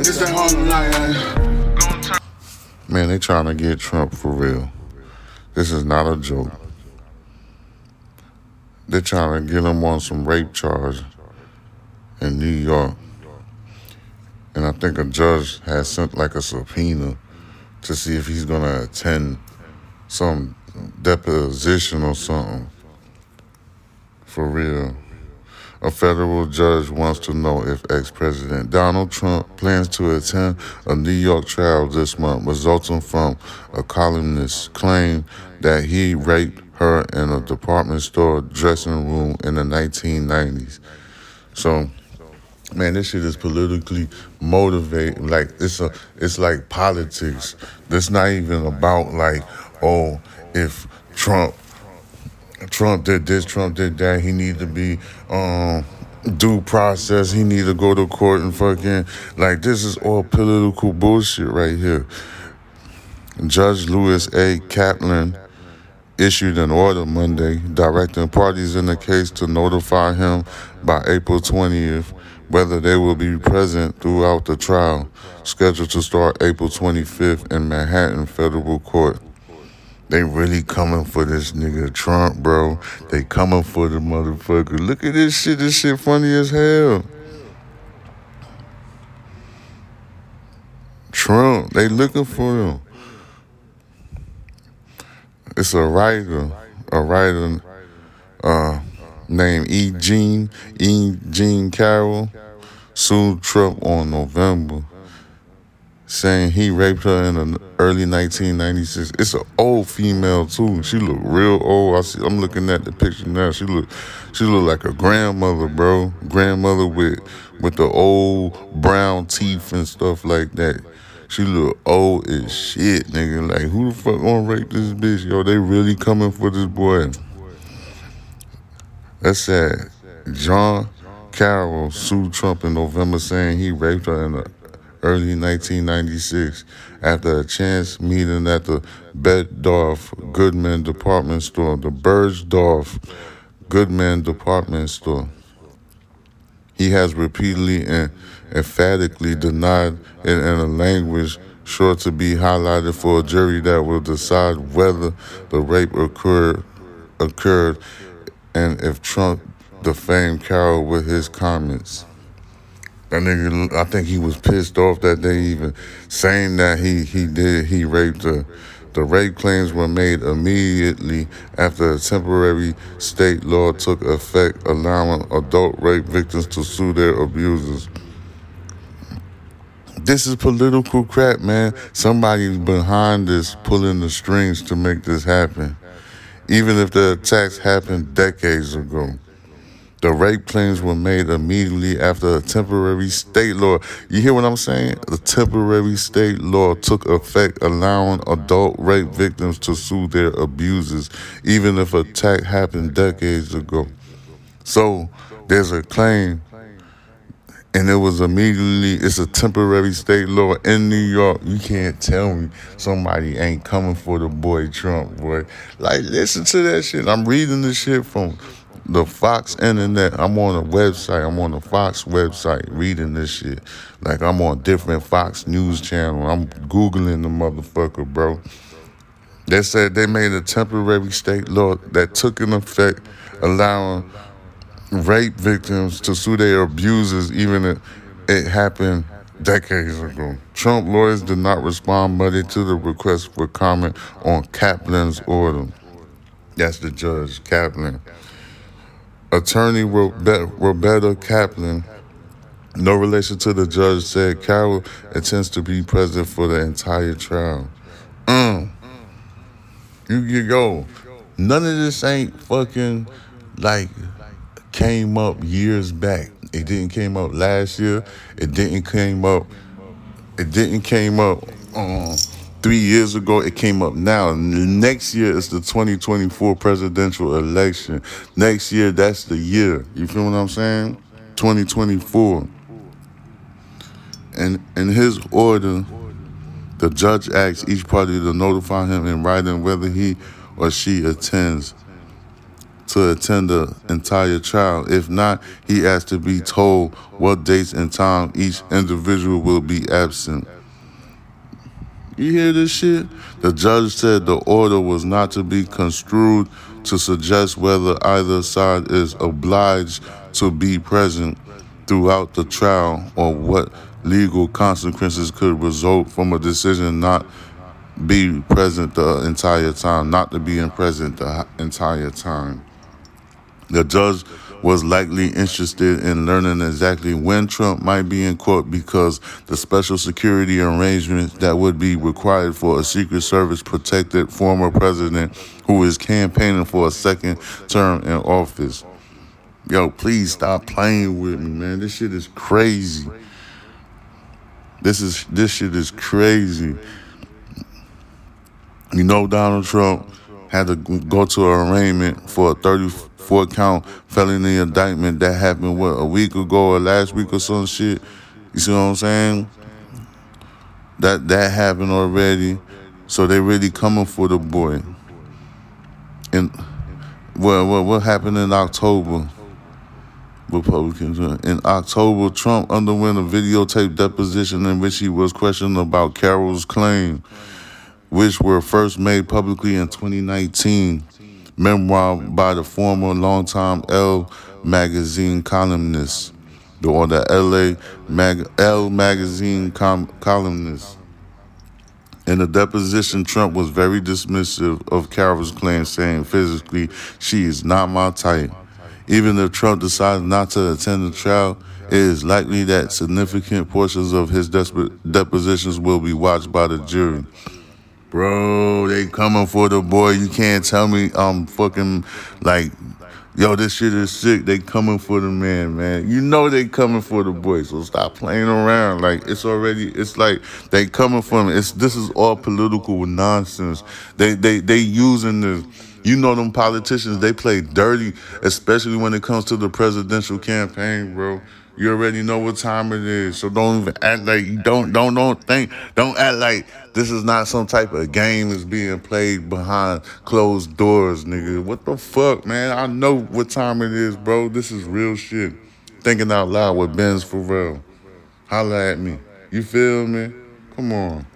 It's that Harlem night. Man, they trying to get Trump for real. This is not a joke. They're trying to get him on some rape charge in New York. And I think a judge has sent like a subpoena to see if he's going to attend some deposition or something. For real. A federal judge wants to know if ex President Donald Trump plans to attend a New York trial this month, resulting from a columnist's claim that he raped her in a department store dressing room in the 1990s. So, man, this shit is politically motivated. Like it's a, it's like politics. It's not even about like, oh, if Trump Trump did this, Trump did that. He need to be um due process. He need to go to court and fucking like this is all political bullshit right here. Judge Lewis A. Kaplan issued an order Monday directing parties in the case to notify him by April 20th whether they will be present throughout the trial, scheduled to start April 25th in Manhattan Federal Court. They really coming for this nigga Trump, bro. They coming for the motherfucker. Look at this shit. This shit funny as hell. Trump, they looking for him. It's a writer, a writer uh, named E. Jean, E. Jean Carroll, sued Trump on November saying he raped her in the early 1996. It's an old female too. She look real old. I see. I'm looking at the picture now. She look, she look like a grandmother, bro. Grandmother with with the old brown teeth and stuff like that. She look old as shit, nigga. Like who the fuck gonna rape this bitch? Yo, they really coming for this boy. That's sad. John Carroll sued Trump in November saying he raped her in the early 1996 after a chance meeting at the Bergdorf Goodman department store, the Bergdorf Goodman department store. He has repeatedly and emphatically denied it in a language sure to be highlighted for a jury that will decide whether the rape occurred occurred and if Trump defamed Carroll with his comments. That nigga, I think he was pissed off that they even saying that he he did he raped her. The rape claims were made immediately after a temporary state law took effect, allowing adult rape victims to sue their abusers. This is political crap, man. Somebody's behind this, pulling the strings to make this happen. Even if the attacks happened decades ago. The rape claims were made immediately after a temporary state law. You hear what I'm saying? The temporary state law took effect, allowing adult rape victims to sue their abusers, even if attack happened decades ago. So there's a claim, and it was immediately. It's a temporary state law in New York. You can't tell me somebody ain't coming for the boy Trump, boy. Like listen to that shit. I'm reading the shit from the Fox internet. I'm on a website. I'm on the Fox website reading this shit. Like I'm on different Fox news channel. I'm googling the motherfucker, bro. They said they made a temporary state law that took in effect, allowing rape victims to sue their abusers, even if it happened decades ago. Trump lawyers did not respond Monday to the request for comment on Kaplan's order. That's the judge, Kaplan. Attorney Roberta Kaplan, no relation to the judge, said Carroll intends to be present for the entire trial. Mm. You, you go. None of this ain't fucking like came up years back. It didn't came up last year. It didn't came up. It didn't came up. Um, three years ago. It came up now. Next year is the 2024 presidential election. Next year, that's the year. You feel what I'm saying? 2024. And in his order, the judge asks each party to notify him in writing whether he or she attends to attend the entire trial. If not, he asked to be told what dates and time each individual will be absent. You hear this shit? The judge said the order was not to be construed to suggest whether either side is obliged to be present throughout the trial or what legal consequences could result from a decision not be present the entire time, not to be in present the entire time. The judge was likely interested in learning exactly when Trump might be in court because the special security arrangements that would be required for a Secret Service protected former president who is campaigning for a second term in office. Yo, please stop playing with me, man. This shit is crazy. This is this shit is crazy. You know Donald Trump had to go to an arraignment for a 34 count felony indictment that happened what a week ago or last week or some shit. You see what I'm saying? That that happened already. So they really coming for the boy. And what what what happened in October? Republicans. In October, Trump underwent a videotape deposition in which he was questioned about Carroll's claim which were first made publicly in 2019. Memoir by the former longtime Elle magazine columnist, or the LA Mag- Elle magazine com- columnist. In the deposition, Trump was very dismissive of Carroll's claim, saying physically, she is not my type. Even if Trump decides not to attend the trial, it is likely that significant portions of his depositions will be watched by the jury. Bro, they coming for the boy. You can't tell me I'm fucking like, yo, this shit is sick. They coming for the man, man. You know they coming for the boy. So stop playing around. Like it's already, it's like they coming for him. It's this is all political nonsense. They they they using this. You know them politicians. They play dirty, especially when it comes to the presidential campaign, bro. You already know what time it is, so don't even act like you don't don't don't think don't act like this is not some type of game that's being played behind closed doors, nigga. What the fuck, man? I know what time it is, bro. This is real shit. Thinking out loud with Benz Farel. Holla at me. You feel me? Come on.